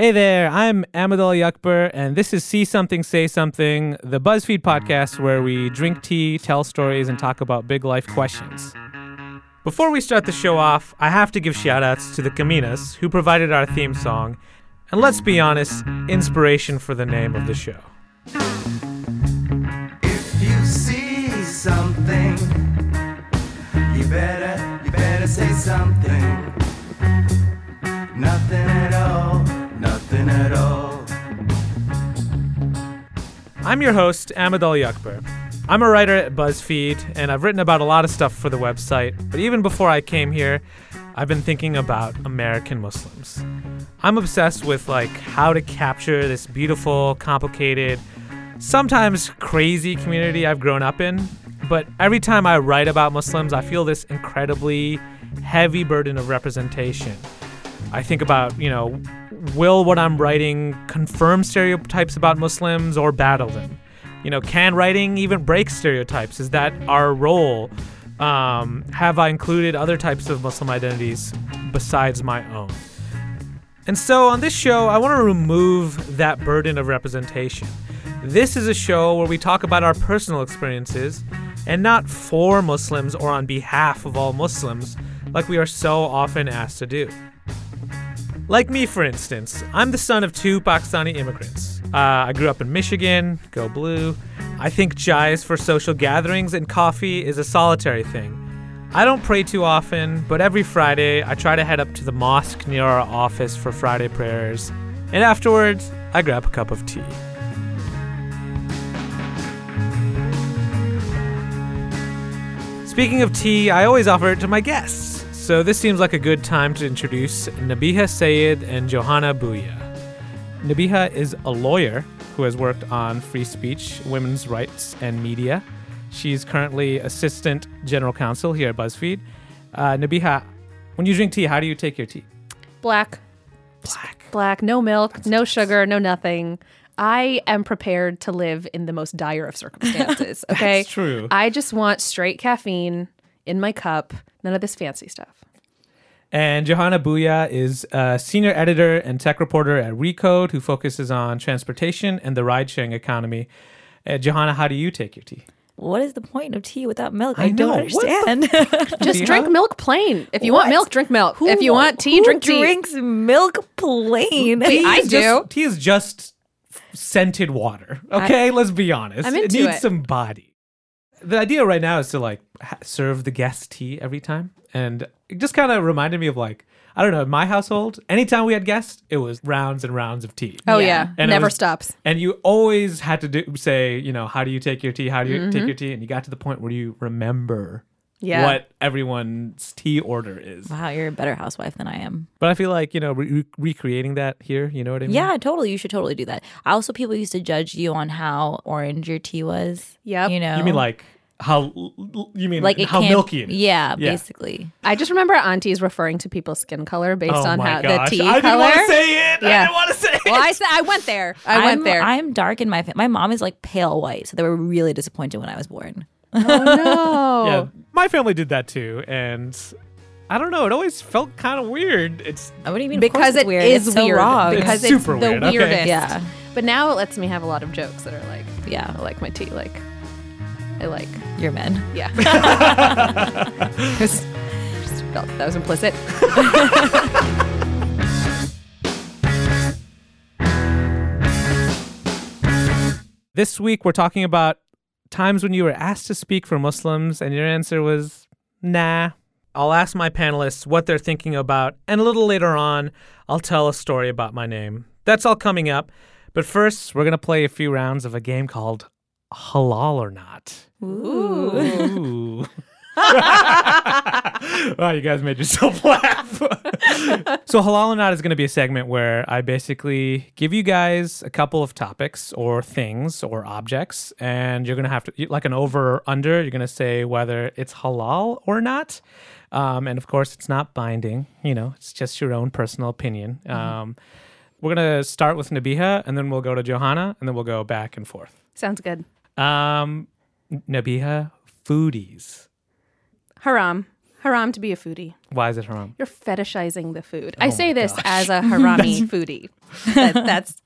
Hey there, I'm Ahmed Ali Akbar, and this is See Something, Say Something, the BuzzFeed podcast where we drink tea, tell stories, and talk about big life questions. Before we start the show off, I have to give shoutouts to the Kominas, who provided our theme song, and let's be honest, inspiration for the name of the show. If you see something, you better, you better say something. Nothing at all, nothing at all. I'm your host, Ahmed Ali Akbar. I'm a writer at BuzzFeed, and I've written about a lot of stuff for the website, but even before I came here, I've been thinking about American Muslims. I'm obsessed with like how to capture this beautiful, complicated, sometimes crazy community I've grown up in, but every time I write about Muslims, I feel this incredibly heavy burden of representation. I think about, you know, will what I'm writing confirm stereotypes about Muslims or battle them? You know, can writing even break stereotypes? Is that our role? Um, have I included other types of Muslim identities besides my own? And so on this show, I want to remove that burden of representation. This is a show where we talk about our personal experiences and not for Muslims or on behalf of all Muslims, like we are so often asked to do. Like me, for instance, I'm the son of two Pakistani immigrants. Uh, I grew up in Michigan, go blue. I think chais for social gatherings and coffee is a solitary thing. I don't pray too often, but every Friday I try to head up to the mosque near our office for Friday prayers, and afterwards I grab a cup of tea. Speaking of tea, I always offer it to my guests. So this seems like a good time to introduce Nabiha Syed and Johana Bhuiyan. Nabiha is a lawyer who has worked on free speech, women's rights, and media. She's currently assistant general counsel here at BuzzFeed. Uh, Nabiha, when you drink tea, how do you take your tea? Black. Black. Black. No milk, no sugar, no nothing. I am prepared to live in the most dire of circumstances. Okay. That's true. I just want straight caffeine in my cup, none of this fancy stuff. And Johana Bhuiyan is a senior editor and tech reporter at Recode who focuses on transportation and the ride sharing economy. Uh, Johana, how do you take your tea? What is the point of tea without milk? I, I don't understand. Just Nabiha? drink milk plain. If you want milk, drink milk. Who- if you want tea, who drink tea. drinks milk plain. Wait, I is just- do. tea is just scented water. Okay, let's be honest. I'm into it needs it. some body. The idea right now is to like ha- serve the guest tea every time, and it just kind of reminded me of like I don't know, in my household, anytime we had guests, it was rounds and rounds of tea. Oh Yeah. yeah, And never was- stops. And you always had to do, say, you know, how do you take your tea? How do you Mm-hmm. take your tea? And you got to the point where you remember Yeah. what everyone's tea order is. wow, you're a better housewife than I am. But I feel like, you know, re- re- recreating that here, you know what I mean? Yeah, totally. You should totally do that. Also, people used to judge you on how orange your tea was. Yeah. You know, You mean like how, you mean like how milky it is? Yeah, Yeah. basically. I just remember aunties referring to people's skin color based Oh on how gosh. the tea I didn't want to say it. Yeah. I didn't want to say it. well, I said I went there. I I'm, went there. I'm dark in my family. My mom is like pale white, so they were really disappointed when I was born. Oh no. Yeah, my family did that too. And I don't know, it always felt kind of weird. It's uh, What do you mean? Of course Because it's it weird. is It's so weird. wrong. Because It's it's, super the weird, okay. weirdest. Yeah. But now it lets me have a lot of jokes that are like, yeah, I like my tea. Like, I like, you're men. yeah. Just just felt that was implicit. This week, we're talking about times when you were asked to speak for Muslims and your answer was nah. I'll ask my panelists what they're thinking about, and a little later on, I'll tell a story about my name. That's all coming up. But first, we're going to play a few rounds of a game called Halal or Not. Ooh. wow, you guys made yourself laugh. so, Halal or Not is going to be a segment where I basically give you guys a couple of topics or things or objects, and you're going to have to, like an over or under, you're going to say whether it's halal or not. Um, and of course, it's not binding, you know, it's just your own personal opinion. Um, we're going to start with Nabiha, and then we'll go to Johana, and then we'll go back and forth. Sounds good. Um, Nabiha, foodies. Haram. Haram to be a foodie. Why is it haram? You're fetishizing the food. I Oh say this gosh. as a harami foodie. That, that's,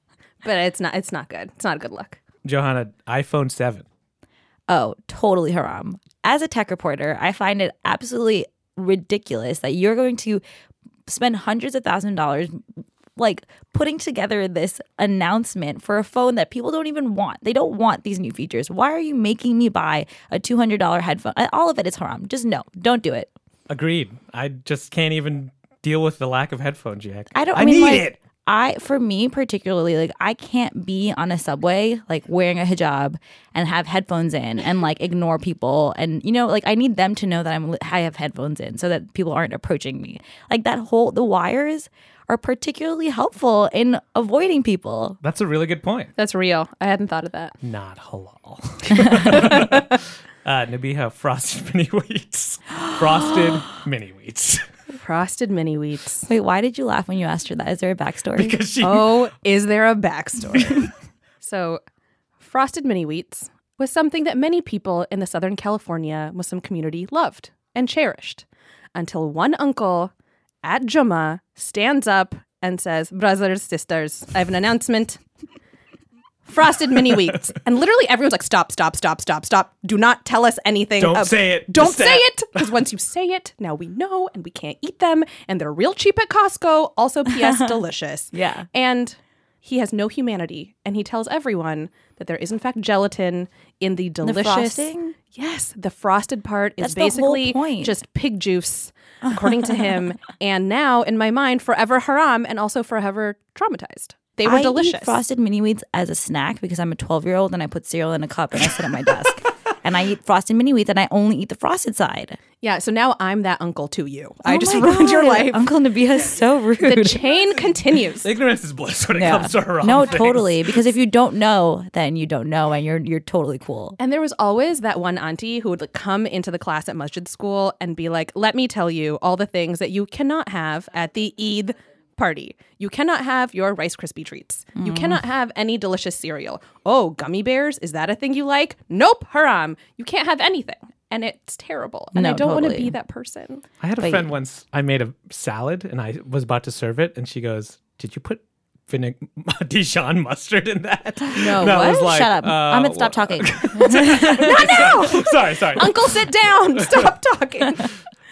but it's not. It's not good. It's not a good look. Johana, iPhone 7. Oh, totally haram. As a tech reporter, I find it absolutely ridiculous that you're going to spend hundreds of thousand dollars like putting together this announcement for a phone that people don't even want. They don't want these new features. Why are you making me buy a $200 headphone? All of it is haram. Just no, don't do it. Agreed. I just can't even deal with the lack of headphone jack. I don't I mean need like it. I for me particularly like I can't be on a subway like wearing a hijab and have headphones in and like ignore people and you know like I need them to know that I'm I have headphones in so that people aren't approaching me. Like that whole the wires are particularly helpful in avoiding people. That's a really good point. That's real. I hadn't thought of that. Not halal. uh, Nabiha, frosted mini wheats. Frosted mini wheats. Frosted mini wheats. Wait, why did you laugh when you asked her that? Is there a backstory? Because she Oh, is there a backstory? so, frosted mini wheats was something that many people in the Southern California Muslim community loved and cherished until one uncle at Juma stands up and says, Brothers, sisters, I have an announcement. Frosted mini wheats. And literally everyone's like, stop, stop, stop, stop, stop. Do not tell us anything. Don't of- say it. Don't say it. Because once you say it, now we know and we can't eat them. And they're real cheap at Costco. Also, P.S. delicious. Yeah. And he has no humanity. And he tells everyone that there is, in fact, gelatin in the delicious. frosting? Yes. The frosted part is That's the basically just pig juice, according to him. and now, in my mind, forever haram and also forever traumatized. They were I delicious. eat frosted mini wheats as a snack because I'm a 12 year old and I put cereal in a cup and I sit at my desk. And I eat frosted mini wheats and I only eat the frosted side. yeah. So now I'm that uncle to you. Oh I Oh just my ruined your life. Uncle Nabiha is so rude. the chain continues. ignorance is bliss when it Yeah. comes to haram. no, things. totally. Because if you don't know, then you don't know, and you're you're totally cool. And there was always that one auntie who would like, come into the class at masjid school and be like, "Let me tell you all the things that you cannot have at the Eid party. You cannot have your Rice Krispie treats. Mm. You cannot have any delicious cereal. Oh, gummy bears? Is that a thing you like? Nope, haram. You can't have anything." And it's terrible. And I don't want to be that person. I had a But- friend once. I made a salad and I was about to serve it, and she goes, "Did you put vinegar Dijon mustard in that?" No, And I what? was like, Shut up. uh, I'm gonna stop wha- talking. sorry, sorry. Uncle, sit down. Stop talking.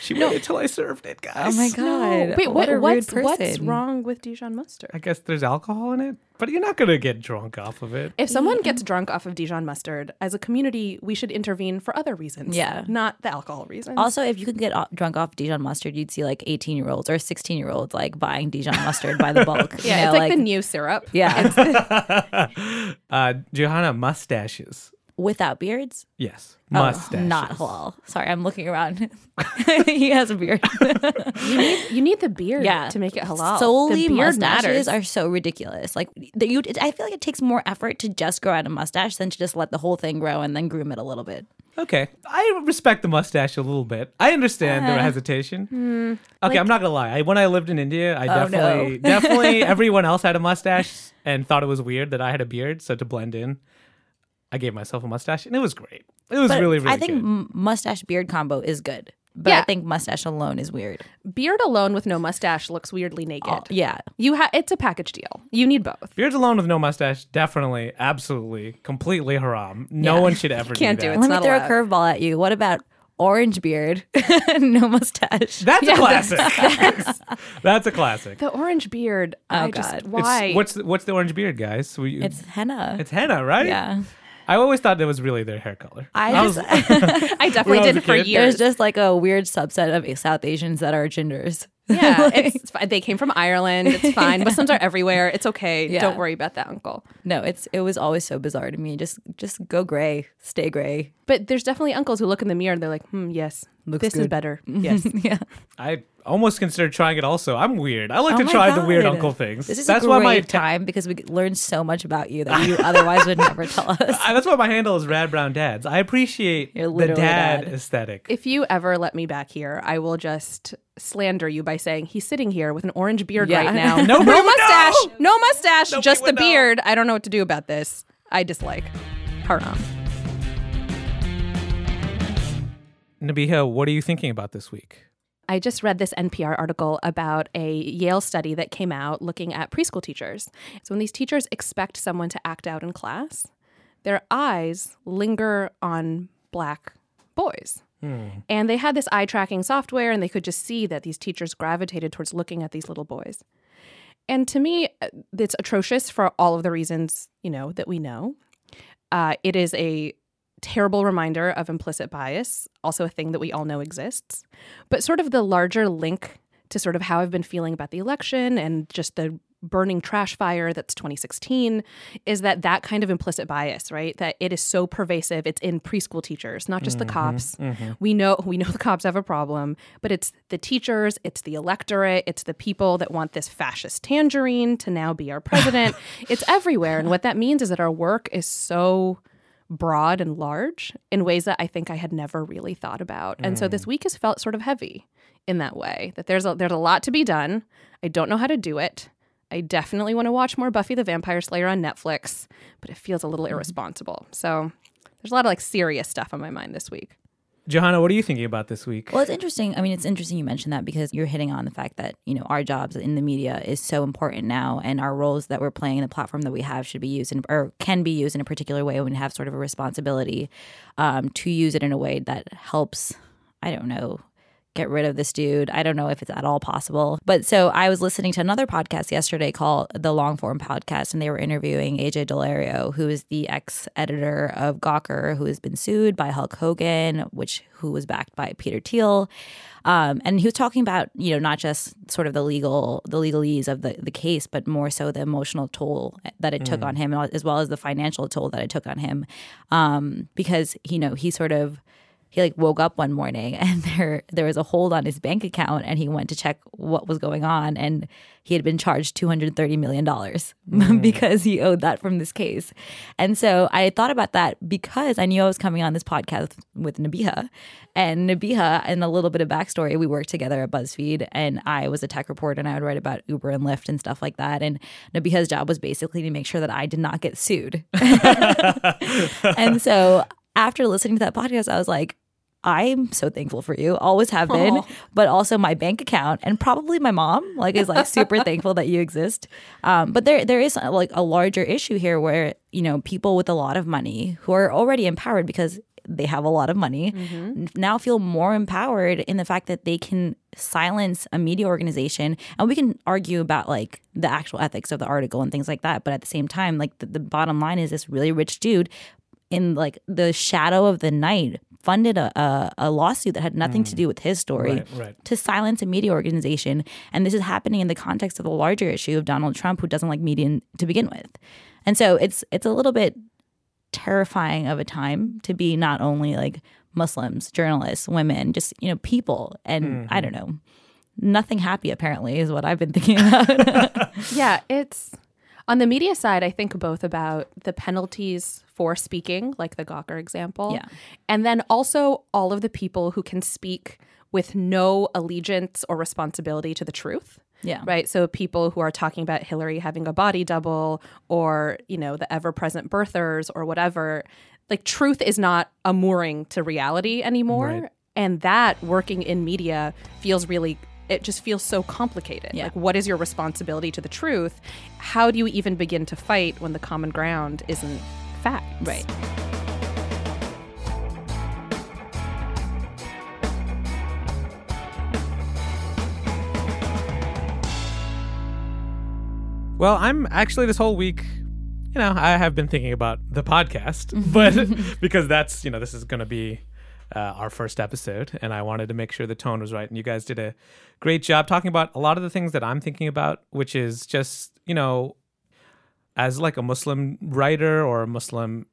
She waited till I served it, guys. oh my god! Wait, what, what, a rude what's, what's wrong with Dijon mustard? I guess there's alcohol in it, but you're not gonna get drunk off of it. If someone gets drunk off of Dijon mustard, as a community, we should intervene for other reasons. Yeah. Not the alcohol reasons. Also, if you could get drunk off Dijon mustard, you'd see like 18 year olds or 16 year olds like buying Dijon mustard by the bulk. yeah, You know, it's like, the new syrup. yeah, Uh, Johana, mustaches. Without beards. Yes, Oh, not halal. Sorry, I'm looking around. he has a beard. You need, you need the beard yeah, to make it halal. Solely the beard mustaches matters. are so ridiculous. Like you, I feel like it takes more effort to just grow out a mustache than to just let the whole thing grow and then groom it a little bit. Okay, I respect the mustache a little bit. I understand Uh, the hesitation. hmm, okay, I'm not gonna lie. I, when I lived in India, I Oh, no. definitely, definitely, everyone else had a mustache and thought it was weird that I had a beard. So to blend in, I gave myself a mustache, and it was great. It was But really, really I think good. m- mustache beard combo is good. But I think mustache alone is weird. beard alone with no mustache looks weirdly naked. Oh, yeah. You ha- it's a package deal. You need both. Beard alone with no mustache, definitely, absolutely, completely haram. No Yeah. one should ever Can't do do that. it. It's Let me throw allowed. a curveball at you. What about orange beard, no mustache? That's a classic. That's a classic. The orange beard. Oh, I Oh, just God. It's- why? what's the, what's the orange beard, guys? We, It's henna. it's henna, right? yeah. I always thought that was really their hair color. I was- just I definitely When I did for kid. years. there's just like a weird subset of South Asians that are gingers. yeah, it's fi- they came from Ireland. It's fine. Muslims are everywhere. It's okay. Yeah. Don't worry about that, uncle. No, it's it was always so bizarre to me. Just just go gray, stay gray. But there's definitely uncles who look in the mirror and they're like, hmm, yes, Looks this is better. Yes. yeah. I almost considered trying it also. I'm weird. I like Oh to my try the weird uncle things. This is that's a why my time because we learned so much about you that you otherwise would never tell us. I- that's why my handle is Rad Brown Dads. I appreciate the dad, dad. aesthetic. If you ever let me back here, I will just slander you by saying he's sitting here with an orange beard Yeah. right now. Nobody no would mustache. No mustache. Nobody just the would know. beard. I don't know what to do about this. I dislike. Haram. Nabiha, what are you thinking about this week? I just read this NPR article about a Yale study that came out looking at preschool teachers. So, when these teachers expect someone to act out in class, their eyes linger on black boys. And they had this eye tracking software, and they could just see that these teachers gravitated towards looking at these little boys. And to me, it's atrocious for all of the reasons, you know, that we know. Uh, it is a terrible reminder of implicit bias, also a thing that we all know exists. But sort of the larger link to sort of how I've been feeling about the election and just the burning trash fire that's 2016 is that that kind of implicit bias right? That it is so pervasive it's in preschool teachers not just the mm-hmm, cops. Mm-hmm. we know we know the cops have a problem but it's the teachers it's the electorate it's the people that want this fascist tangerine to now be our president. It's everywhere and what that means is that our work is so broad and large in ways that I think I had never really thought about. And so this mm. week has felt sort of heavy in that way. That there's a there's a lot to be done. I don't know how to do it. I definitely want to watch more Buffy the Vampire Slayer on Netflix, but it feels a little mm-hmm. irresponsible. So there's a lot of like serious stuff on my mind this week. Johana, what are you thinking about this week? Well, it's interesting. I mean, it's interesting you mentioned that because you're hitting on the fact that, you know, our jobs in the media is so important now and our roles that we're playing, in the platform that we have should be used in, or can be used in a particular way we have sort of a responsibility um, to use it in a way that helps, I don't know, get rid of this dude. I don't know if it's at all possible. But so I was listening to another podcast yesterday called the Long Form Podcast, and they were interviewing AJ Daulerio, who is the ex editor of Gawker, who has been sued by Hulk Hogan, which who was backed by Peter Thiel. Um, and he was talking about, you know, not just sort of the legal, the legalese of the, the case, but more so the emotional toll that it took on him, as well as the financial toll that it took on him, um, because you know he sort of he like woke up one morning and there there was a hold on his bank account and he went to check what was going on and he had been charged 230 million dollars mm. because he owed that from this case. And so I thought about that because I knew I was coming on this podcast with Nabiha and Nabiha and a little bit of backstory we worked together at BuzzFeed and I was a tech reporter and I would write about Uber and Lyft and stuff like that and Nabiha's job was basically to make sure that I did not get sued. and so after listening to that podcast, I was like, I'm so thankful for you. Always have been, Aw. but also my bank account and probably my mom like is like super thankful that you exist. Um, but there there is like a larger issue here where you know people with a lot of money who are already empowered because they have a lot of money n- now feel more empowered in the fact that they can silence a media organization and we can argue about like the actual ethics of the article and things like that but at the same time like the, the bottom line is this really rich dude in like the shadow of the night funded a, a, a lawsuit that had nothing to mm. do with his story Right, right. to silence a media organization. And this is happening in the context of the larger issue of Donald Trump who doesn't like media in- to begin with. And so it's it's a little bit terrifying of a time to be not only like Muslims, journalists, women, just you know people. And I mm-hmm. don't know. Nothing happy apparently is what I've been thinking about. Yeah, it's on the media side, I think both about the penalties for speaking, like the Gawker example. Yeah. And then also all of the people who can speak with no allegiance or responsibility to the truth. Yeah. Right. So people who are talking about Hillary having a body double or, you know, the ever present birthers or whatever, like truth is not a mooring to reality anymore. Right. And that working in media feels really it just feels so complicated. Yeah. Like what is your responsibility to the truth? How do you even begin to fight when the common ground isn't facts? Right. Well, I'm actually this whole week, you know, I have been thinking about the podcast, but because that's, you know, this is going to be uh, our first episode, and I wanted to make sure the tone was right. And you guys did a great job talking about a lot of the things that I'm thinking about, which is just, you know, as like a Muslim writer or a Muslim,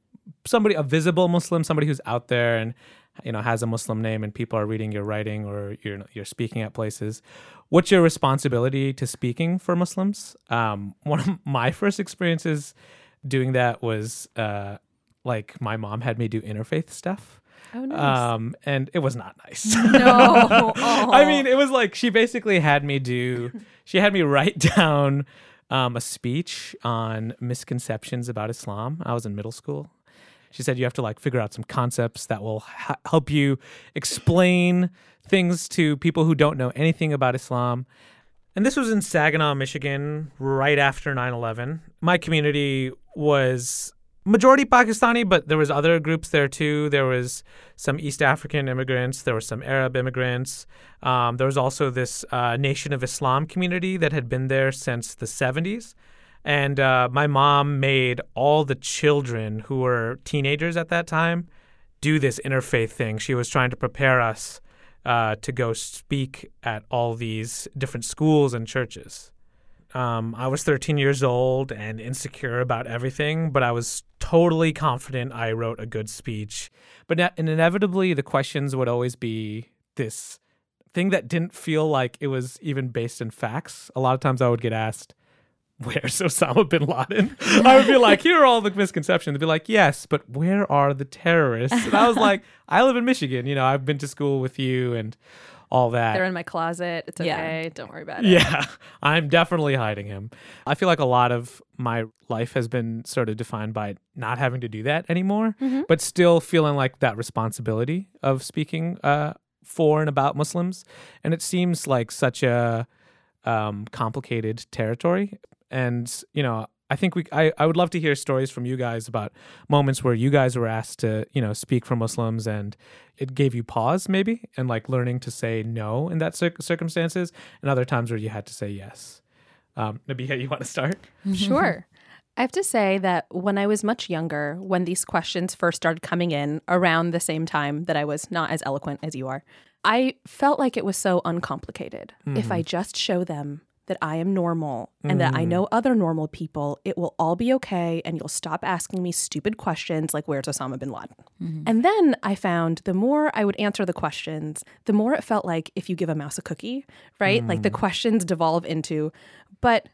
somebody, a visible Muslim, somebody who's out there and, you know, has a Muslim name and people are reading your writing or you're, you're speaking at places. What's your responsibility to speaking for Muslims? Um, one of my first experiences doing that was uh, like my mom had me do interfaith stuff. Oh nice. Um, and it was not nice. no. I mean, it was like she basically had me do, she had me write down um, a speech on misconceptions about Islam. I was in middle school. She said you have to like figure out some concepts that will ha- help you explain things to people who don't know anything about Islam. And this was in Saginaw, Michigan, right after 9/11. My community was majority Pakistani, but there was other groups there too. There was some East African immigrants. There were some Arab immigrants. Um, there was also this uh, Nation of Islam community that had been there since the 70s. And uh, my mom made all the children who were teenagers at that time do this interfaith thing. She was trying to prepare us uh, to go speak at all these different schools and churches. Um, I was 13 years old and insecure about everything, but I was totally confident I wrote a good speech. But ne- and inevitably, the questions would always be this thing that didn't feel like it was even based in facts. A lot of times I would get asked, Where's Osama bin Laden? I would be like, Here are all the misconceptions. They'd be like, Yes, but where are the terrorists? And I was like, I live in Michigan. You know, I've been to school with you and all that. They're in my closet. It's Yeah. okay. Don't worry about it. Yeah, I'm definitely hiding him. I feel like a lot of my life has been sort of defined by not having to do that anymore, but still feeling like that responsibility of speaking uh, for and about Muslims. And it seems like such a um, complicated territory. And, you know, I think we, I, I would love to hear stories from you guys about moments where you guys were asked to, you know, speak for Muslims and it gave you pause maybe and like learning to say no in that cir- circumstances and other times where you had to say yes. Um, Nabiha, you want to start? Sure. I have to say that when I was much younger, when these questions first started coming in around the same time that I was not as eloquent as you are, I felt like it was so uncomplicated. If I just show them that I am normal and that I mm. know other normal people, it will all be okay and you'll stop asking me stupid questions like, where's Osama bin Laden? Mm-hmm. And then I found the more I would answer the questions, the more it felt like if you give a mouse a cookie, right? Like the mm. questions devolve into, but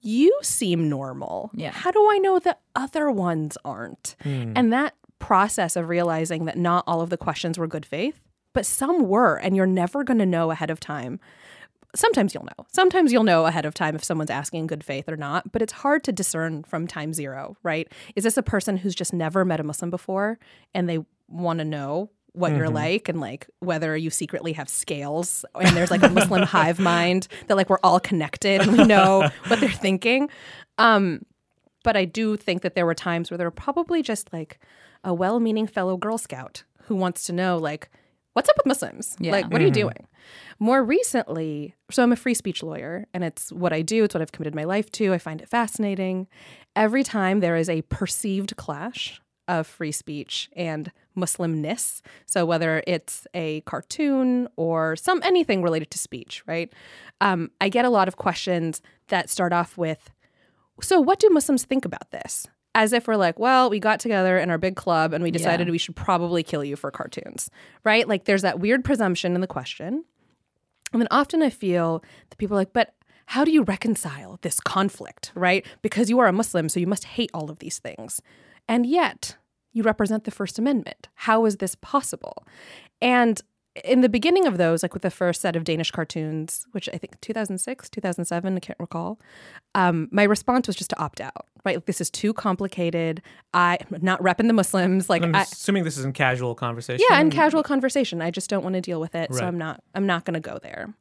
you seem normal. Yeah. How do I know that other ones aren't? Mm. And that process of realizing that not all of the questions were good faith, but some were, and you're never going to know ahead of time. Sometimes you'll know. Sometimes you'll know ahead of time if someone's asking in good faith or not, but it's hard to discern from time zero, right? Is this a person who's just never met a Muslim before and they want to know what you're like and like whether you secretly have scales and there's like a Muslim hive mind that like we're all connected and we know what they're thinking. Um, but I do think that there were times where there were probably just like a well-meaning fellow Girl Scout who wants to know like what's up with Muslims? Yeah. Like what are you doing? More recently, so I'm a free speech lawyer and it's what I do, it's what I've committed my life to. I find it fascinating. Every time there is a perceived clash of free speech and Muslimness. So whether it's a cartoon or some anything related to speech, right? Um, I get a lot of questions that start off with, "So what do Muslims think about this?" As if we're like, "Well, we got together in our big club and we decided Yeah. we should probably kill you for cartoons," right? Like there's that weird presumption in the question. And then often I feel that people are like, but how do you reconcile this conflict, right? Because you are a Muslim, so you must hate all of these things. And yet, you represent the First Amendment. How is this possible? And in the beginning of those, like with the first set of Danish cartoons, which I think 2006, 2007, I can't recall, um, my response was just to opt out, right? Like, this is too complicated. I'm not repping the Muslims. Like, I'm I, assuming this is in casual conversation. yeah, in casual conversation. I just don't want to deal with it, so I'm not. I'm not going to go there.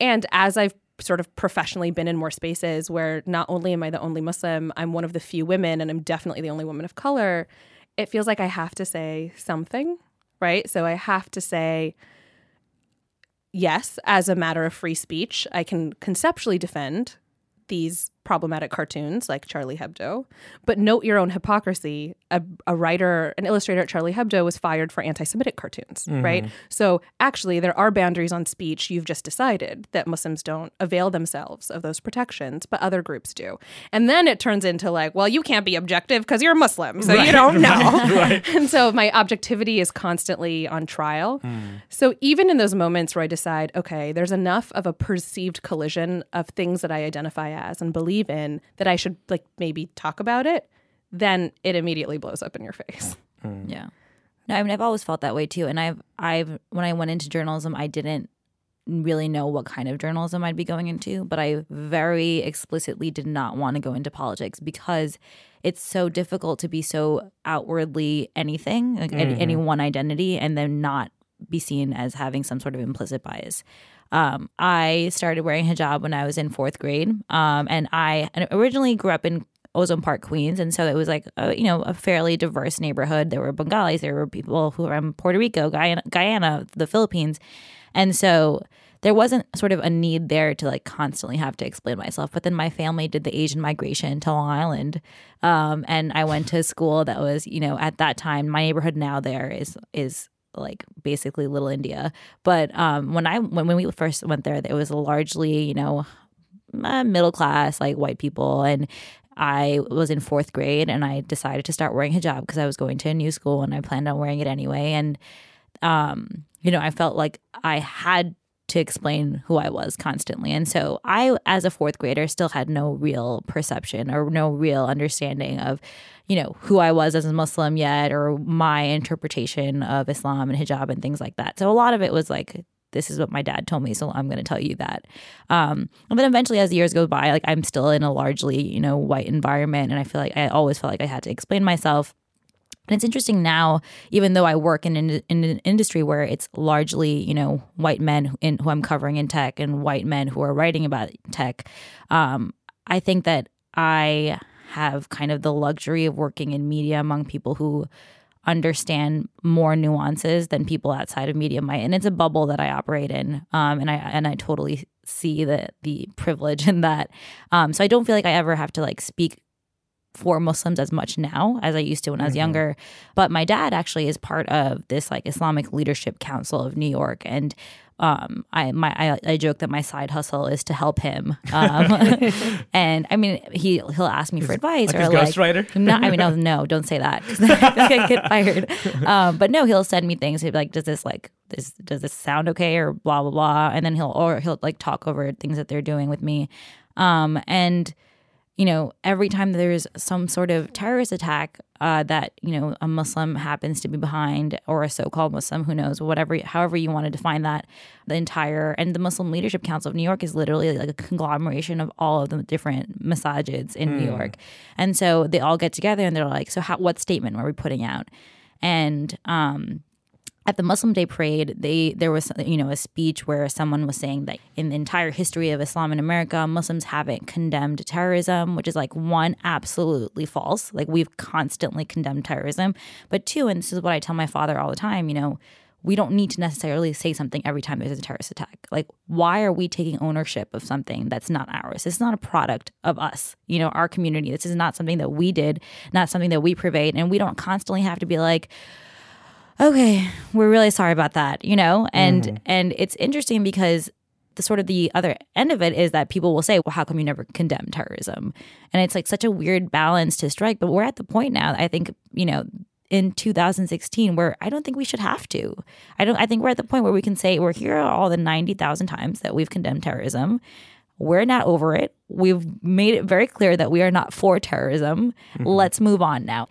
And as I've sort of professionally been in more spaces where not only am I the only Muslim, I'm one of the few women, and I'm definitely the only woman of color. It feels like I have to say something, right? So I have to say. Yes, as a matter of free speech, I can conceptually defend these problematic cartoons like Charlie Hebdo. But note your own hypocrisy. A, a writer, an illustrator at Charlie Hebdo was fired for anti Semitic cartoons, mm-hmm. right? So actually, there are boundaries on speech. You've just decided that Muslims don't avail themselves of those protections, but other groups do. And then it turns into like, well, you can't be objective because you're a Muslim, so you don't know. and so my objectivity is constantly on trial. Hmm. So even in those moments where I decide, okay, there's enough of a perceived collision of things that I identify as and believe in that I should like maybe talk about it, then it immediately blows up in your face. Mm. Yeah. No, I mean I've always felt that way too. And I've I've when I went into journalism, I didn't really know what kind of journalism I'd be going into, but I very explicitly did not want to go into politics because it's so difficult to be so outwardly anything, like any, mm-hmm. any one identity, and then not be seen as having some sort of implicit bias. Um, I started wearing hijab when I was in fourth grade, um, and I originally grew up in Ozone Park, Queens, and so it was like a, you know a fairly diverse neighborhood. There were Bengalis, there were people who were from Puerto Rico, Guyana, Guyana, the Philippines, and so there wasn't sort of a need there to like constantly have to explain myself. But then my family did the Asian migration to Long Island, um, and I went to school that was you know at that time my neighborhood now there is is like basically little India. But um, when I when, when we first went there, it was largely you know uh, middle class like white people and. I was in fourth grade and I decided to start wearing hijab because I was going to a new school and I planned on wearing it anyway. And, um, you know, I felt like I had to explain who I was constantly. And so I, as a fourth grader, still had no real perception or no real understanding of, you know, who I was as a Muslim yet or my interpretation of Islam and hijab and things like that. So a lot of it was like, this is what my dad told me, so I'm going to tell you that. Um, and then eventually, as the years go by, like I'm still in a largely, you know, white environment, and I feel like I always felt like I had to explain myself. And it's interesting now, even though I work in, in, in an industry where it's largely, you know, white men in, who I'm covering in tech and white men who are writing about tech, um, I think that I have kind of the luxury of working in media among people who understand more nuances than people outside of media might. And it's a bubble that I operate in, um, and I and I totally see the the privilege in that. Um, so I don't feel like I ever have to like speak for Muslims as much now as I used to when I was younger. But my dad actually is part of this like Islamic Leadership Council of New York, and um, I my I, I joke that my side hustle is to help him. Um, and I mean, he he'll ask me for advice like or like ghostwriter? No, I mean, no, no, don't say that because I get fired. Um, but no, he'll send me things. He'll be like, "Does this like this does this sound okay?" or blah blah blah, and then he'll or he'll like talk over things that they're doing with me. Um, and you know, every time there's some sort of terrorist attack uh, that you know a Muslim happens to be behind, or a so-called Muslim, who knows, whatever, however you want to define that, the entire and the Muslim Leadership Council of New York is literally like a conglomeration of all of the different masajids in New York, and so they all get together and they're like, so how, what statement are we putting out? And um, at the Muslim Day Parade, they there was you know a speech where someone was saying that in the entire history of Islam in America, Muslims haven't condemned terrorism, which is like one absolutely false. Like we've constantly condemned terrorism, but two, and this is what I tell my father all the time, you know. We don't need to necessarily say something every time there's a terrorist attack. Like, why are we taking ownership of something that's not ours? It's not a product of us, you know, our community. This is not something that we did, not something that we pervade. And we don't constantly have to be like, okay we're really sorry about that you know? And mm-hmm. and it's interesting because the sort of the other end of it is that people will say well how come you never condemn terrorism? And it's like such a weird balance to strike but we're at the point now i think you know in 2016 where i don't think we should have to. I don't i think we're at the point where we can say we're here all the 90,000 times that we've condemned terrorism. We're not over it. We've made it very clear that we are not for terrorism. Mm-hmm. Let's move on now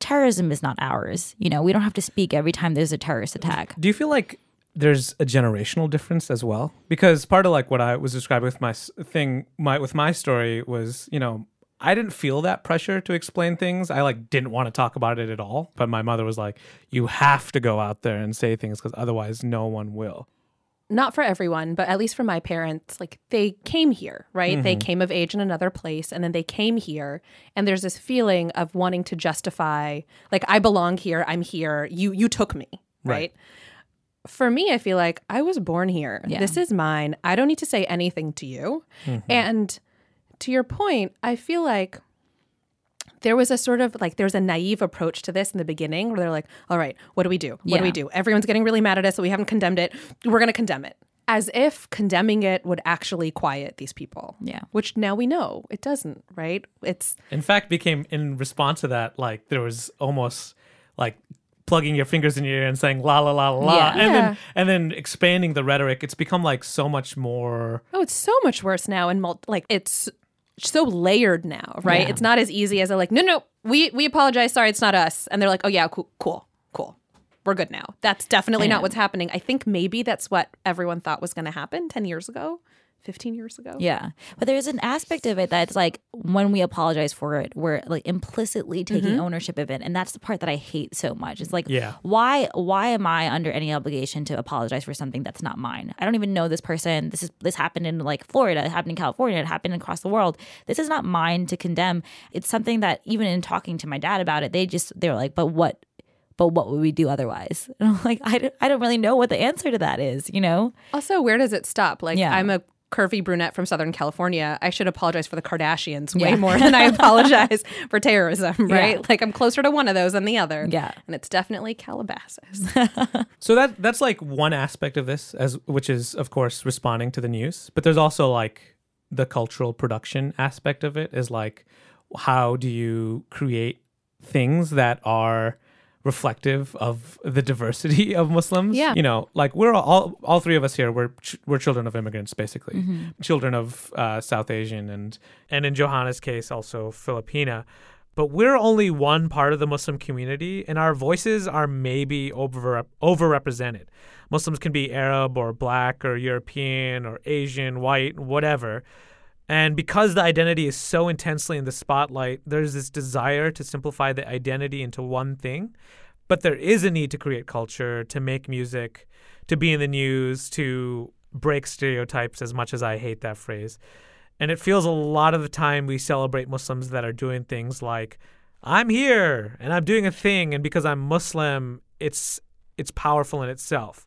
terrorism is not ours. You know, we don't have to speak every time there's a terrorist attack. Do you feel like there's a generational difference as well? Because part of like what I was describing with my thing, my with my story was, you know, I didn't feel that pressure to explain things. I like didn't want to talk about it at all. But my mother was like, "You have to go out there and say things because otherwise, no one will." Not for everyone, but at least for my parents, like they came here, right? They Mm-hmm. came of age in another place and then they came here and there's this feeling of wanting to justify like I belong here, I'm here, you you took me, right? Right. For me, I feel like I was born here. Yeah. This is mine. I don't need to say anything to you. And to your point, I feel like there was a sort of like there's a naive approach to this in the beginning where they're like, all right, what do we do? What do we do? Everyone's getting really mad at us, so we haven't condemned it. We're going to condemn it. As if condemning it would actually quiet these people. Yeah. Which now we know it doesn't, right? It's In fact, became in response to that, like there was almost like plugging your fingers in your ear and saying la la la la la, Yeah. and Yeah. then and then expanding the rhetoric. It's become like so much more. oh, it's so much worse now and mul- like it's so layered now, right? Yeah. It's not as easy as a like, no, no, we we apologize, sorry, it's not us. And they're like, oh yeah, cool, cool, cool. we're good now. That's definitely not what's happening. I think maybe that's what everyone thought was going to happen 10 years ago, 15 years ago. Yeah. But there's an aspect of it that's like when we apologize for it, we're like implicitly taking Mm-hmm. ownership of it. And that's the part that I hate so much. It's like Yeah. why why am I under any obligation to apologize for something that's not mine? I don't even know this person. This is this happened in like Florida, it happened in California, it happened across the world. This is not mine to condemn. It's something that even in talking to my dad about it, they just they were like, but what but what would we do otherwise? And I'm like, I don't, I don't really know what the answer to that is, you know? Also, where does it stop? Like, Yeah. I'm a curvy brunette from Southern California. I should apologize for the Kardashians way Yeah. more than I apologize for terrorism, right? Yeah. Like, I'm closer to one of those than the other. Yeah. And it's definitely Calabasas. So that that's like one aspect of this, as which is of course responding to the news. But there's also like the cultural production aspect of it is like how do you create things that are reflective of the diversity of Muslims? Yeah. you know, like we're all all three of us here. We're ch- we're children of immigrants, basically, children of uh, South Asian and and in Johana's case also Filipina but we're only one part of the Muslim community, and our voices are maybe over overrepresented. Muslims can be Arab or black or European or Asian, white, whatever. And because the identity is so intensely in the spotlight, there's this desire to simplify the identity into one thing. But there is a need to create culture, to make music, to be in the news, to break stereotypes, as much as I hate that phrase. And it feels a lot of the time we celebrate Muslims that are doing things like, I'm here and I'm doing a thing, and because I'm Muslim, it's it's powerful in itself.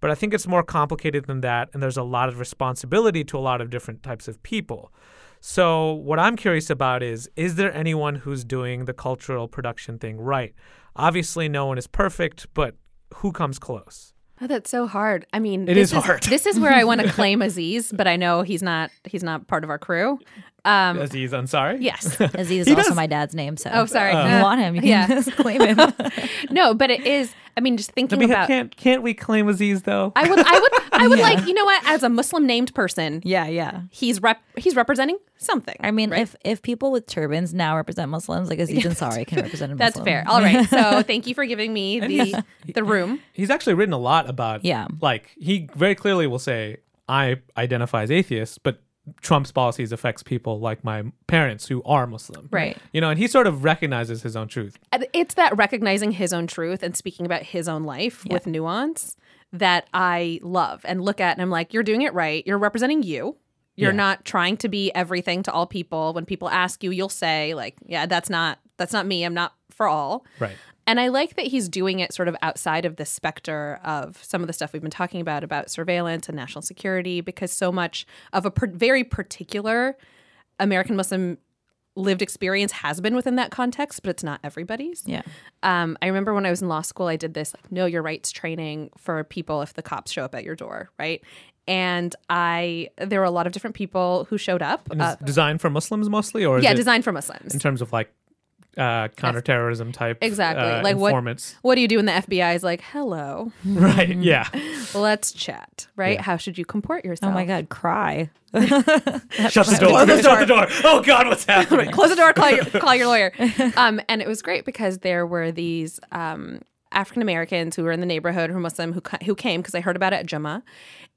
But I think it's more complicated than that, and there's a lot of responsibility to a lot of different types of people. So what I'm curious about is is there anyone who's doing the cultural production thing right? Obviously no one is perfect, but who comes close? Oh, that's so hard. I mean, It this is hard. This is where I want to claim Aziz, but I know he's not. He's not part of our crew. Um, Aziz Ansari? yes. Aziz is also does- my dad's name, so Oh, sorry. if you want him, you can Yeah. just claim him. no, but it is. I mean, just thinking about. can't can't we claim Aziz though? I would. I would. I would like. You know what? As a Muslim named person, yeah, yeah. he's rep. He's representing something. I mean, if if people with turbans now represent Muslims, like Aziz Ansari can represent a That's fair. All right. So thank you for giving me the the room. He's actually written a lot about Yeah. like he very clearly will say I identify as atheist, but Trump's policies affects people like my parents who are Muslim. Right. You know, and he sort of recognizes his own truth. It's that recognizing his own truth and speaking about his own life with nuance that I love and look at, and I'm like, you're doing it right. You're representing you. You're Yeah. not trying to be everything to all people. When people ask you, you'll say like, yeah, that's not that's not me. I'm not for all. Right. And I like that he's doing it sort of outside of the specter of some of the stuff we've been talking about about surveillance and national security, because so much of a per- very particular American Muslim lived experience has been within that context, but it's not everybody's. Yeah. Um, I remember when I was in law school, I did this like know your rights training for people if the cops show up at your door, right? And I there were a lot of different people who showed up. Uh, designed for Muslims mostly, or is yeah, it designed for Muslims. in terms of like uh, counterterrorism type Exactly. uh, Like what- informants? What do you do when the FBI is like, "Hello, Right. Yeah. let's chat." Right? Yeah. How should you comport yourself? Oh my God, cry. Shut the door. Shut the door. Oh God, what's happening? close the door call your call your lawyer um, and it was great because there were these um, african americans who were in the neighborhood who were muslim who, who came because i heard about it at Jummah.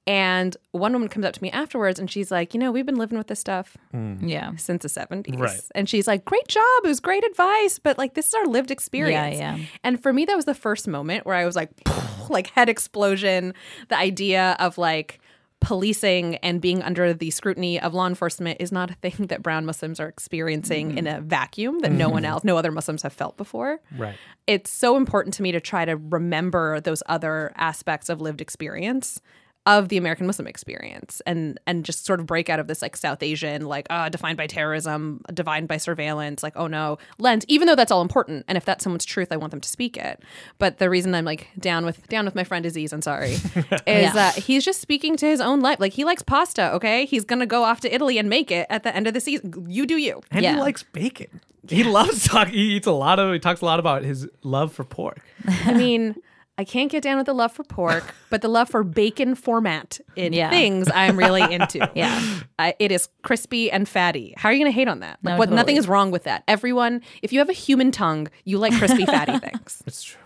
And one woman comes up to me afterwards and she's like you know we've been living with this stuff mm. Yeah. since the 70s Right. and she's like great job it was great advice but like this is our lived experience Yeah, yeah. and for me that was the first moment where i was like like head explosion the idea of like policing and being under the scrutiny of law enforcement is not a thing that brown muslims are experiencing in a vacuum that no one mm-hmm. else no other muslims have felt before Right. it's so important to me to try to remember those other aspects of lived experience of the American Muslim experience and and just sort of break out of this like South Asian like uh defined by terrorism, defined by surveillance, like oh no, lens, even though that's all important and if that's someone's truth I want them to speak it. But the reason I'm like down with down with my friend Aziz, I'm sorry, is that he's just speaking to his own life. Like he likes pasta, okay? He's going to go off to Italy and make it at the end of the season. You do you. And he likes bacon. He loves talk. He eats a lot of. He talks a lot about his love for pork. I mean, I can't get down with the love for pork, but the love for bacon format in Yeah. things I'm really into. Yeah. I, it is crispy and fatty. How are you going to hate on that? Like, No, what? Nothing is wrong with that. Everyone, if you have a human tongue, you like crispy, fatty things. It's true.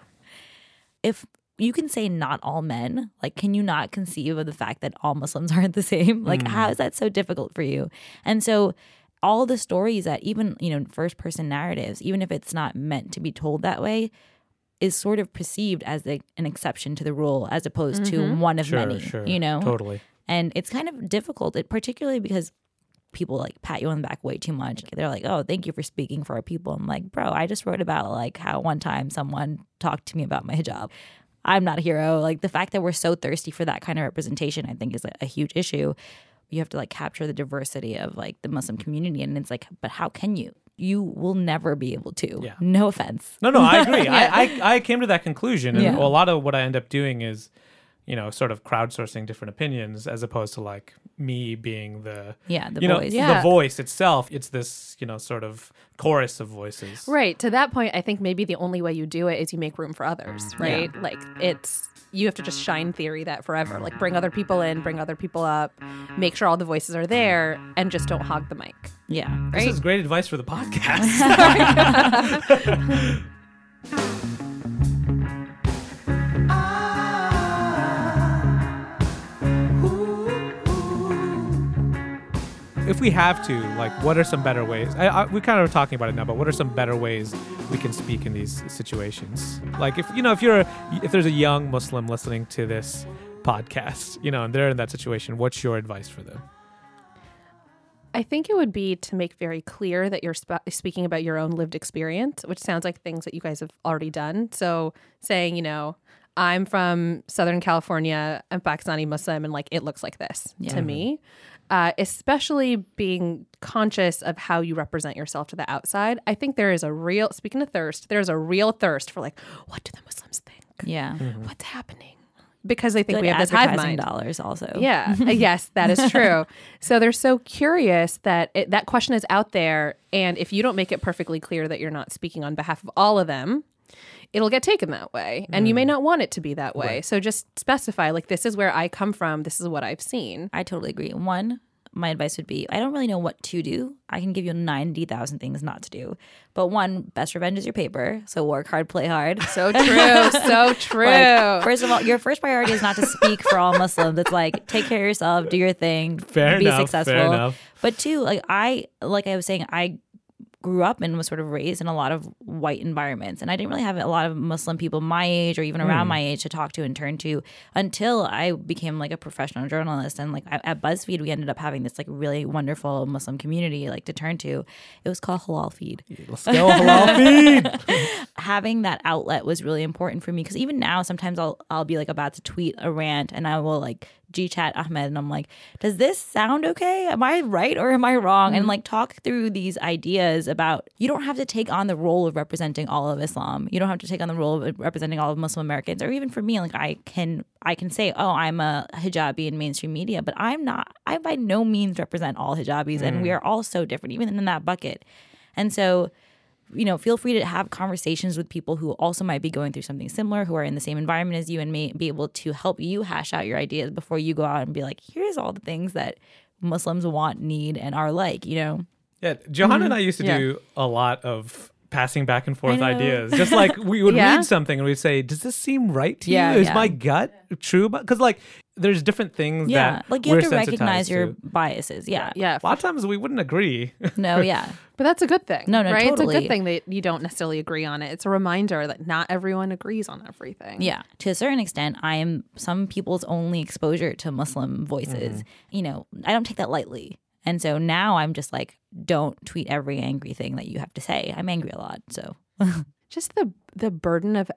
if you can say not all men, like, can you not conceive of the fact that all Muslims aren't the same? Like, mm. how is that so difficult for you? And so, all the stories that even, you know, first person narratives, even if it's not meant to be told that way, is sort of perceived as a, an exception to the rule as opposed to mm-hmm. one of Sure, many, sure. you know? Totally. And it's kind of difficult, it, particularly because people like pat you on the back way too much. They're like, "Oh, thank you for speaking for our people." I'm like, "Bro, I just wrote about like how one time someone talked to me about my hijab. I'm not a hero." Like the fact that we're so thirsty for that kind of representation, I think, is a, a huge issue. You have to like capture the diversity of like the Muslim community, and it's like, but how can you? You will never be able to. Yeah. No offense. No, no, I agree. I, I I came to that conclusion, and Yeah. a lot of what I end up doing is, you know, sort of crowdsourcing different opinions as opposed to like me being the Yeah, the you know voice. Yeah. the voice itself. It's this you know sort of chorus of voices. Right. To that point, I think maybe the only way you do it is you make room for others, mm. right? Like it's you have to just mm-hmm. shine theory that forever. Like bring other mm-hmm. people in, bring other people up, make sure all the voices are there, and just don't hog the mic. Yeah. This is great advice for the podcast. if we have to, like, what are some better ways? I, I, we kind of are talking about it now, but what are some better ways we can speak in these situations? Like, if you know, if you're, a, if there's a young Muslim listening to this podcast, you know, and they're in that situation, what's your advice for them? I think it would be to make very clear that you're sp- speaking about your own lived experience, which sounds like things that you guys have already done. So saying, you know, I'm from Southern California, I'm Pakistani Muslim, and like it looks like this to me. Uh, especially being conscious of how you represent yourself to the outside. I think there is a real, speaking of thirst, there's a real thirst for like, what do the Muslims think? Yeah. What's happening? Because they think Good we have this hive advertising mind. dollars also. Yeah. yes, that is true. so they're so curious that it, that question is out there, and if you don't make it perfectly clear that you're not speaking on behalf of all of them, it'll get taken that way, and you may mm. not want it to be that way. So just specify like this is where I come from. This is what I've seen. I totally agree. One, my advice would be I don't really know what to do. I can give you 90,000 things not to do. But one, best revenge is your paper. So work hard, play hard. So true. so true. Like, first of all, your first priority is not to speak for all Muslims. It's like take care of yourself, do your thing, Fair be enough, fair successful. enough. But two, like I like I was saying, I grew up and was sort of raised in a lot of white environments. And I didn't really have a lot of Muslim people my age or even around hmm. my age to talk to and turn to until I became like a professional journalist. And like at BuzzFeed we ended up having this like really wonderful Muslim community like to turn to. It was called Halal Feed. Let's go, halal feed. having that outlet was really important for me because even now sometimes I'll I'll be like about to tweet a rant and I will like G chat Ahmed and I'm like, does this sound okay? Am I right or am I wrong? And mm-hmm. like talk through these ideas about you don't have to take on the role of representing all of Islam. You don't have to take on the role of representing all of Muslim Americans. Or even for me, like I can I can say, oh, I'm a hijabi in mainstream media, but I'm not I by no means represent all hijabis and mm. we are all so different, even in that bucket. And so you know, feel free to have conversations with people who also might be going through something similar, who are in the same environment as you, and may be able to help you hash out your ideas before you go out and be like, here's all the things that Muslims want, need, and are like, you know? Yeah, Johana and I mm-hmm. used to Yeah. do a lot of passing back and forth ideas. Just like we would Yeah. read something and we'd say, "Does this seem right to Yeah, you? Is yeah. my gut true?" Because like, there's different things Yeah. that Like you we're have to recognize your to. biases. Yeah. yeah. A lot of times we wouldn't agree. No, yeah. But that's a good thing. No, no, right? It's a good thing that you don't necessarily agree on it. It's a reminder that not everyone agrees on everything. Yeah. To a certain extent, I am some people's only exposure to Muslim voices. Mm-hmm. You know, I don't take that lightly. And so now I'm just like, don't tweet every angry thing that you have to say. I'm angry a lot. So Just the the burden of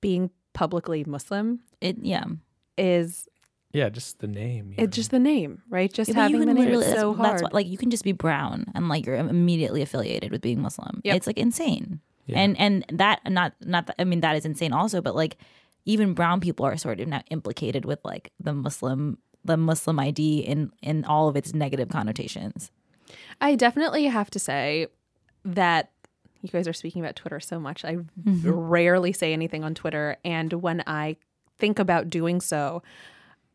being publicly Muslim it, yeah. is yeah, just the name. you it's just the name, right? Just Yeah, having the name literally- is so hard. That's what, like you can just be brown and like you're immediately affiliated with being Muslim. Yep. It's like insane. Yeah. And and that not not that, I mean that is insane also, but like even brown people are sort of now implicated with like the Muslim the Muslim ID in in all of its negative connotations. I definitely have to say that you guys are speaking about Twitter so much. I mm-hmm. rarely say anything on Twitter. And when I think about doing so,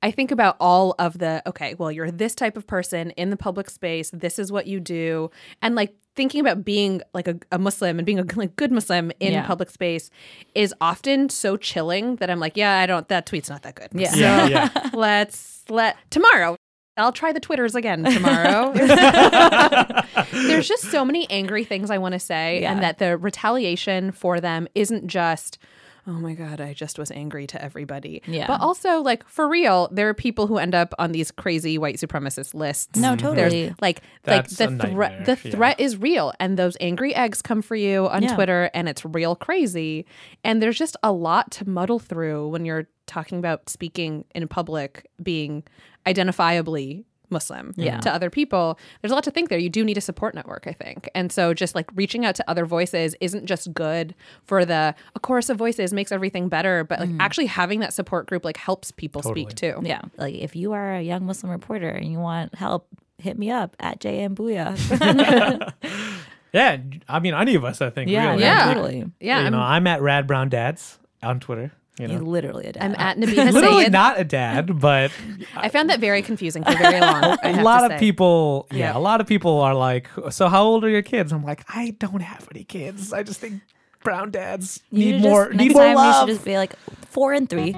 I think about all of the, okay, well, you're this type of person in the public space. This is what you do. And like thinking about being like a, a Muslim and being a like, good Muslim in Yeah. public space is often so chilling that I'm like, yeah, I don't. That tweet's not that good. Yeah. So Yeah, yeah. let's let tomorrow. I'll try the Twitters again tomorrow. There's just so many angry things I want to say, Yeah. and that the retaliation for them isn't just, oh my God, I just was angry to everybody. Yeah. But also, like, for real, there are people who end up on these crazy white supremacist lists. No, mhm. There's, totally. like, That's like the threat. nightmare, The yeah. threat is real, and those angry eggs come for you on Yeah. Twitter, and it's real crazy. And there's just a lot to muddle through when you're talking about speaking in public, being identifiably Muslim Yeah. to other people. There's a lot to think there. You do need a support network, I think. And so just like reaching out to other voices isn't just good for the a chorus of voices makes everything better, but like mm. actually having that support group like helps people speak too. Yeah. Like if you are a young Muslim reporter and you want help, hit me up at JM Booyah. Yeah, I mean, any of us, I think. yeah, really. Yeah. totally. Yeah, you I'm, know, I'm at Rad Brown Dads on Twitter. You He's literally a dad. I'm at Nabiha literally Syed. not a dad, but I found that very confusing for very long. I a have lot to of say. people. Yeah, Yeah. a lot of people are like, "So how old are your kids?" I'm like, I don't have any kids. I just think brown dads You need should more. Just, need next more time love. you should just be like four and three.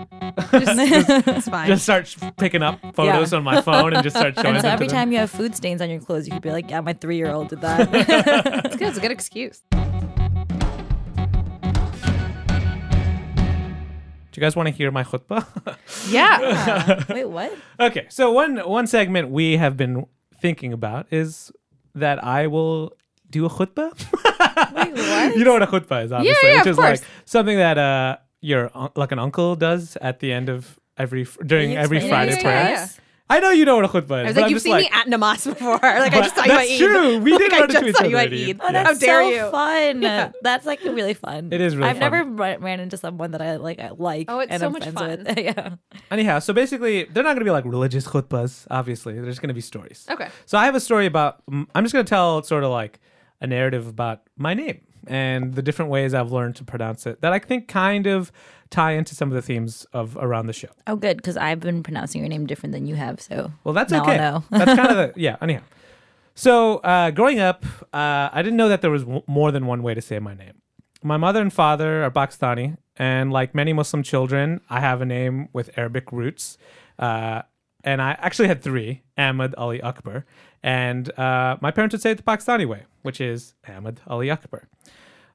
It's fine. just start picking up photos Yeah. on my phone and just start showing And so them every to them. time you have food stains on your clothes, you could be like, "Yeah, my three-year-old did that." it's good. It's a good excuse. Do you guys want to hear my khutbah? Yeah. Wait, what? okay, so one one segment we have been thinking about is that I will do a khutbah. Wait, what? you know what a khutbah is, obviously, yeah, which of is course. like something that uh your like an uncle does at the end of every during every Friday to prayer. Us? I know you know what a khutbah is. I was like, I'm you've just seen me at Namaz before. Like, I just saw you at that's Eid. true. We like, did I run into just each saw other you at at Eid. Eid. Oh, that's How dare so you? fun. Yeah. That's like really fun. It is really I've fun. never ran into someone that I like. I like. Oh, it's and so I'm much friends fun. With. yeah. Anyhow, so basically, they're not going to be like religious khutbahs. Obviously, they're just going to be stories. Okay. So I have a story about. mm, I'm just going to tell sort of like a narrative about my name and the different ways I've learned to pronounce it that I think kind of tie into some of the themes of around the show. Oh, good, because I've been pronouncing your name different than you have. So Well, that's okay. that's kind of the yeah. Anyhow, so uh, growing up, uh, I didn't know that there was w- more than one way to say my name. My mother and father are Pakistani, and like many Muslim children, I have a name with Arabic roots. Uh, and I actually had three: Ahmad Ali Akbar, and uh, my parents would say it the Pakistani way, which is Ahmad Ali Akbar.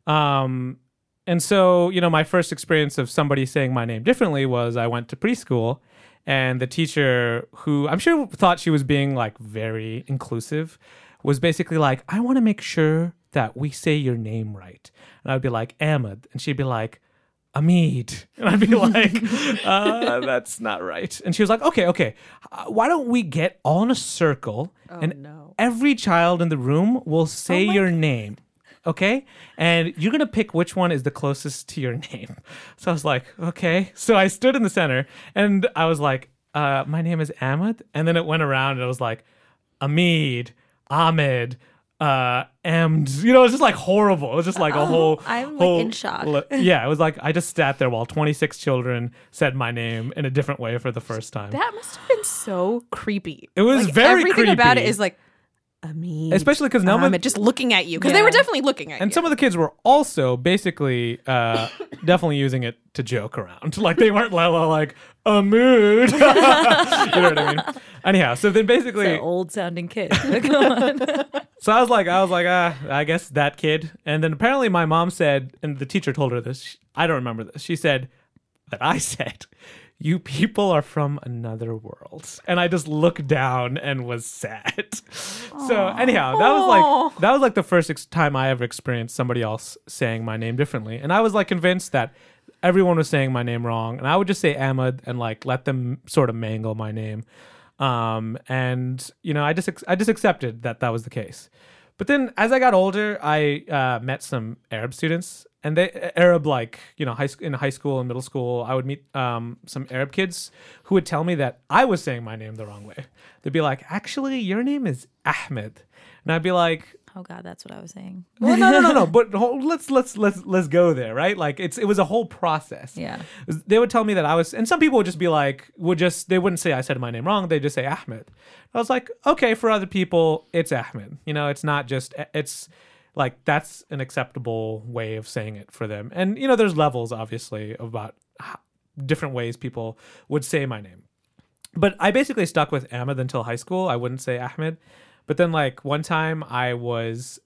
Um, and so, you know, my first experience of somebody saying my name differently was I went to preschool and the teacher who I'm sure thought she was being like very inclusive was basically like, I want to make sure that we say your name right. And I'd be like, Ahmed. And she'd be like, Amid. And I'd be like, uh, that's not right. And she was like, okay, okay. Uh, why don't we get all in a circle and no. every child in the room will say your name. Okay. And you're going to pick which one is the closest to your name. So I was like, okay. So I stood in the center and I was like, uh, my name is Ahmed. And then it went around and it was like, Amid, Ahmed, uh, Amd. You know, it was just like horrible. It was just like a whole. I'm, like, in shock. li- yeah. It was like I just sat there while 26 children said my name in a different way for the first time. That must have been so creepy. It was Like, very everything about it is like, I mean, Especially because of um, just looking at you because they were definitely looking at And you. And some of the kids were also basically uh, definitely using it to joke around. Like they weren't li- li- like a mood. you know what I mean? Anyhow, so then basically, old sounding kid. Come on. So I was like, I was like, ah, I guess that kid. And then apparently my mom said, and the teacher told her this. I don't remember this. She said that I said, "You people are from another world," and I just looked down and was sad. so anyhow, that was like that was like the first ex- time I ever experienced somebody else saying my name differently, and I was like convinced that everyone was saying my name wrong, and I would just say Ahmed and like let them sort of mangle my name. Um, and you know, I just I just accepted that that was the case. But then as I got older, I uh, met some Arab students, and they Arab like you know high sc- in high school and middle school. I would meet um, some Arab kids who would tell me that I was saying my name the wrong way. They'd be like, "Actually, your name is Ahmed," and I'd be like, oh God, that's what I was saying. well, no, no, no, no. But let's let's let's let's go there, right? Like it's it was a whole process. Yeah. They would tell me that I was, and some people would just be like, would just they wouldn't say I said my name wrong. They just say Ahmed. I was like, okay, for other people, it's Ahmed. You know, it's not just eh, it's like that's an acceptable way of saying it for them. And you know, there's levels obviously about how, different ways people would say my name. But I basically stuck with Ahmed until high school. I wouldn't say Ahmed. But then like one time I was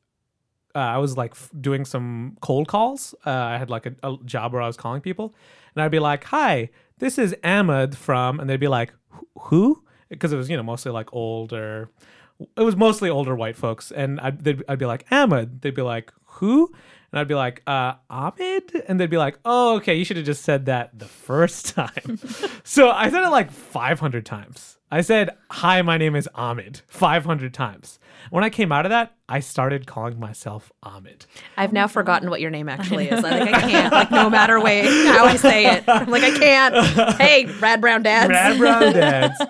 uh, I was like f- doing some cold calls. Uh, I had like a, a job where I was calling people, and I'd be like, "Hi, this is Ahmed from," and they'd be like, "Who?" Because it was you know mostly like older. It was mostly older white folks, and I'd I'd be like Ahmed. They'd be like, "Who?" And I'd be like, uh, Ahmed? And they'd be like, oh, okay, you should have just said that the first time. so I said it like 500 times. I said, hi, my name is Ahmed 500 times. When I came out of that, I started calling myself Ahmed. I've now forgotten what your name actually is. I like I can't, like no matter way how I say it. I'm like I can't. Hey, Rad Brown Dads. Rad Brown Dads.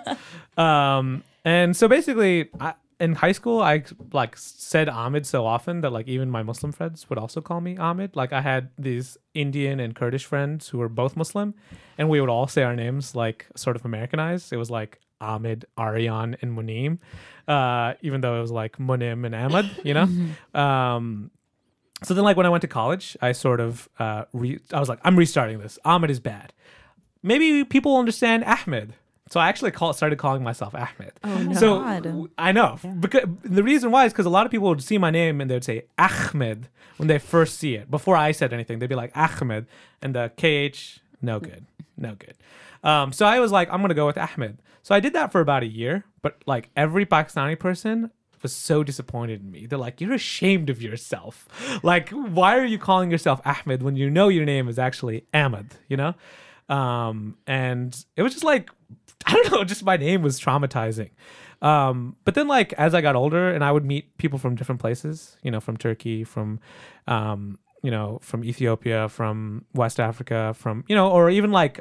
Um, and so basically, I, in high school, I like said Ahmed so often that like even my Muslim friends would also call me Ahmed. Like I had these Indian and Kurdish friends who were both Muslim, and we would all say our names like sort of Americanized. It was like Ahmed, Aryan, and Munim, uh, even though it was like Munim and Ahmed, you know. um, so then, like when I went to college, I sort of uh, re- I was like, I'm restarting this. Ahmed is bad. Maybe people understand Ahmed. So I actually call, started calling myself Ahmed. Oh no. So God. I know because the reason why is because a lot of people would see my name and they'd say Ahmed when they first see it. Before I said anything, they'd be like Ahmed, and the kh no good, no good. Um, so I was like, I'm gonna go with Ahmed. So I did that for about a year, but like every Pakistani person was so disappointed in me. They're like, you're ashamed of yourself. Like, why are you calling yourself Ahmed when you know your name is actually Ahmed? You know. Um, and it was just like I don't know, just my name was traumatizing. Um, but then like as I got older and I would meet people from different places, you know, from Turkey, from um, you know, from Ethiopia, from West Africa, from you know, or even like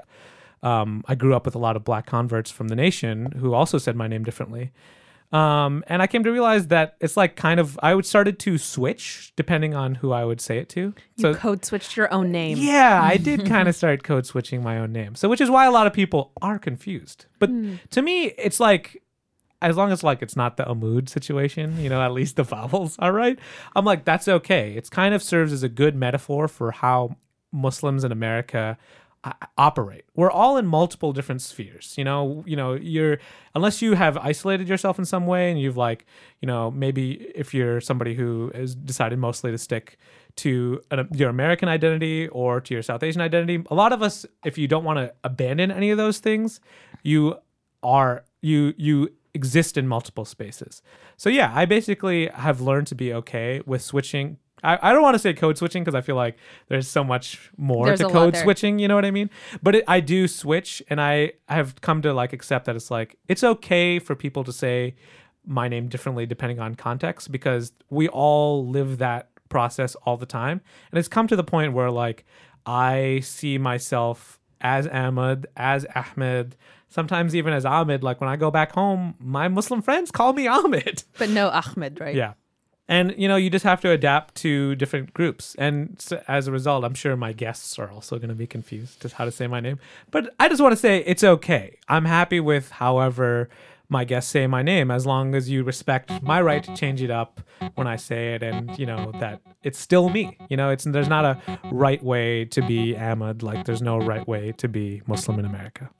um, I grew up with a lot of black converts from the nation who also said my name differently. Um, and I came to realize that it's like kind of I would started to switch depending on who I would say it to. you code switched your own name. Yeah, I did kind of start code switching my own name. So which is why a lot of people are confused. But to me, it's like as long as like it's not the Amud situation, you know, at least the vowels are right. I'm like, that's okay. It's kind of serves as a good metaphor for how Muslims in America operate. We're all in multiple different spheres. You know, you know, you're unless you have isolated yourself in some way and you've like, you know, maybe if you're somebody who has decided mostly to stick to an, your American identity or to your South Asian identity, a lot of us, if you don't want to abandon any of those things, you are you you exist in multiple spaces. So yeah, I basically have learned to be okay with switching. I, I don't want to say code switching because I feel like there's so much more There's to a lot code there. switching. You know what I mean? But it, I do switch, and I have come to like accept that it's like it's okay for people to say my name differently depending on context because we all live that process all the time, and it's come to the point where like I see myself as Ahmed, as Ahmed, sometimes even as Ahmed. Like when I go back home, my Muslim friends call me Ahmed. But no Ahmed, right? Yeah. And you know, you just have to adapt to different groups, and so as a result, I'm sure my guests are also going to be confused as how to say my name. But I just want to say it's okay. I'm happy with however my guests say my name, as long as you respect my right to change it up when I say it, and you know that it's still me. You know, it's there's not a right way to be Ahmed, like there's no right way to be Muslim in America.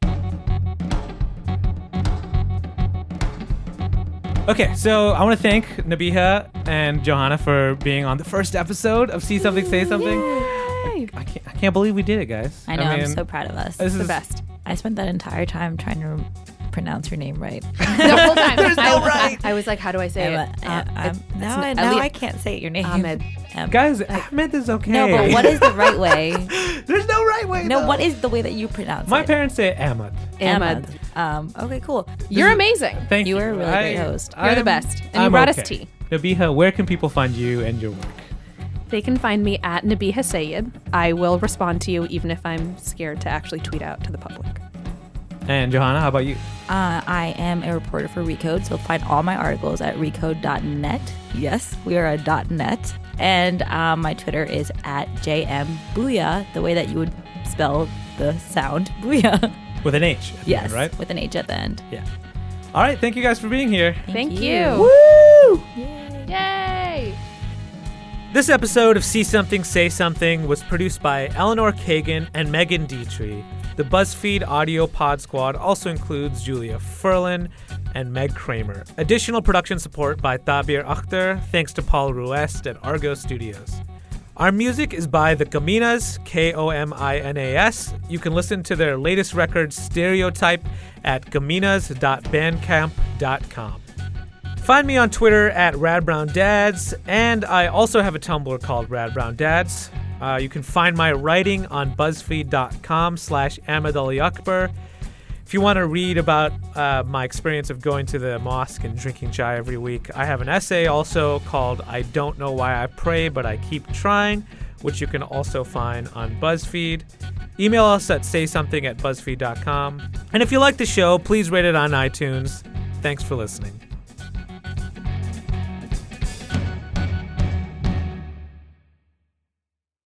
Okay, so I want to thank Nabiha and Johana for being on the first episode of See Something, Say Something. I can't, I can't believe we did it, guys. I know. I am mean, so proud of us. this The is the best. I spent that entire time trying to pronounce your name right. The whole time. There's no right. I was like, how do I say I'm it? a- Uh, I'm- it's- now I, it's now I can't say your name. Ahmed. Um, guys. Ahmed is okay. No, but what is the right way? There's no right way. No, though. what is the way that you pronounce My it? My parents say Ahmed. Ahmed. Um, okay, cool. You're amazing. Thank You You are a really great host. You're the I'm- best. And you I'm brought us tea. Nabiha, where can people find you and your work? They can find me at Nabiha Syed. I will respond to you even if I'm scared to actually tweet out to the public. And Johana, how about you? Uh, I am a reporter for Recode, so find all my articles at recode.net. Yes, we are a .net. And um, my Twitter is at jmbooyah, the way that you would spell the sound booyah. With an H. at the yes, end, right? with an H at the end. Yeah. All right. Thank you guys for being here. Thank, you. you. Woo! Yay! This episode of See Something, Say Something was produced by Eleanor Kagan and Megan Dietrich. The BuzzFeed Audio Pod Squad also includes Julia Furlan and Meg Kramer. Additional production support by Tabir Akhtar, thanks to Paul Ruest at Argot Studios. Our music is by the Kominas, K O M I N A S. You can listen to their latest record, Stereotype, at kominas.bandcamp.com. Find me on Twitter at radbrowndads, and I also have a Tumblr called radbrowndads. Uh, you can find my writing on buzzfeed.com slash Akbar. If you want to read about uh, my experience of going to the mosque and drinking chai every week, I have an essay also called I Don't Know Why I Pray, But I Keep Trying, which you can also find on BuzzFeed. Email us at saysomething at buzzfeed.com. And if you like the show, please rate it on iTunes. Thanks for listening.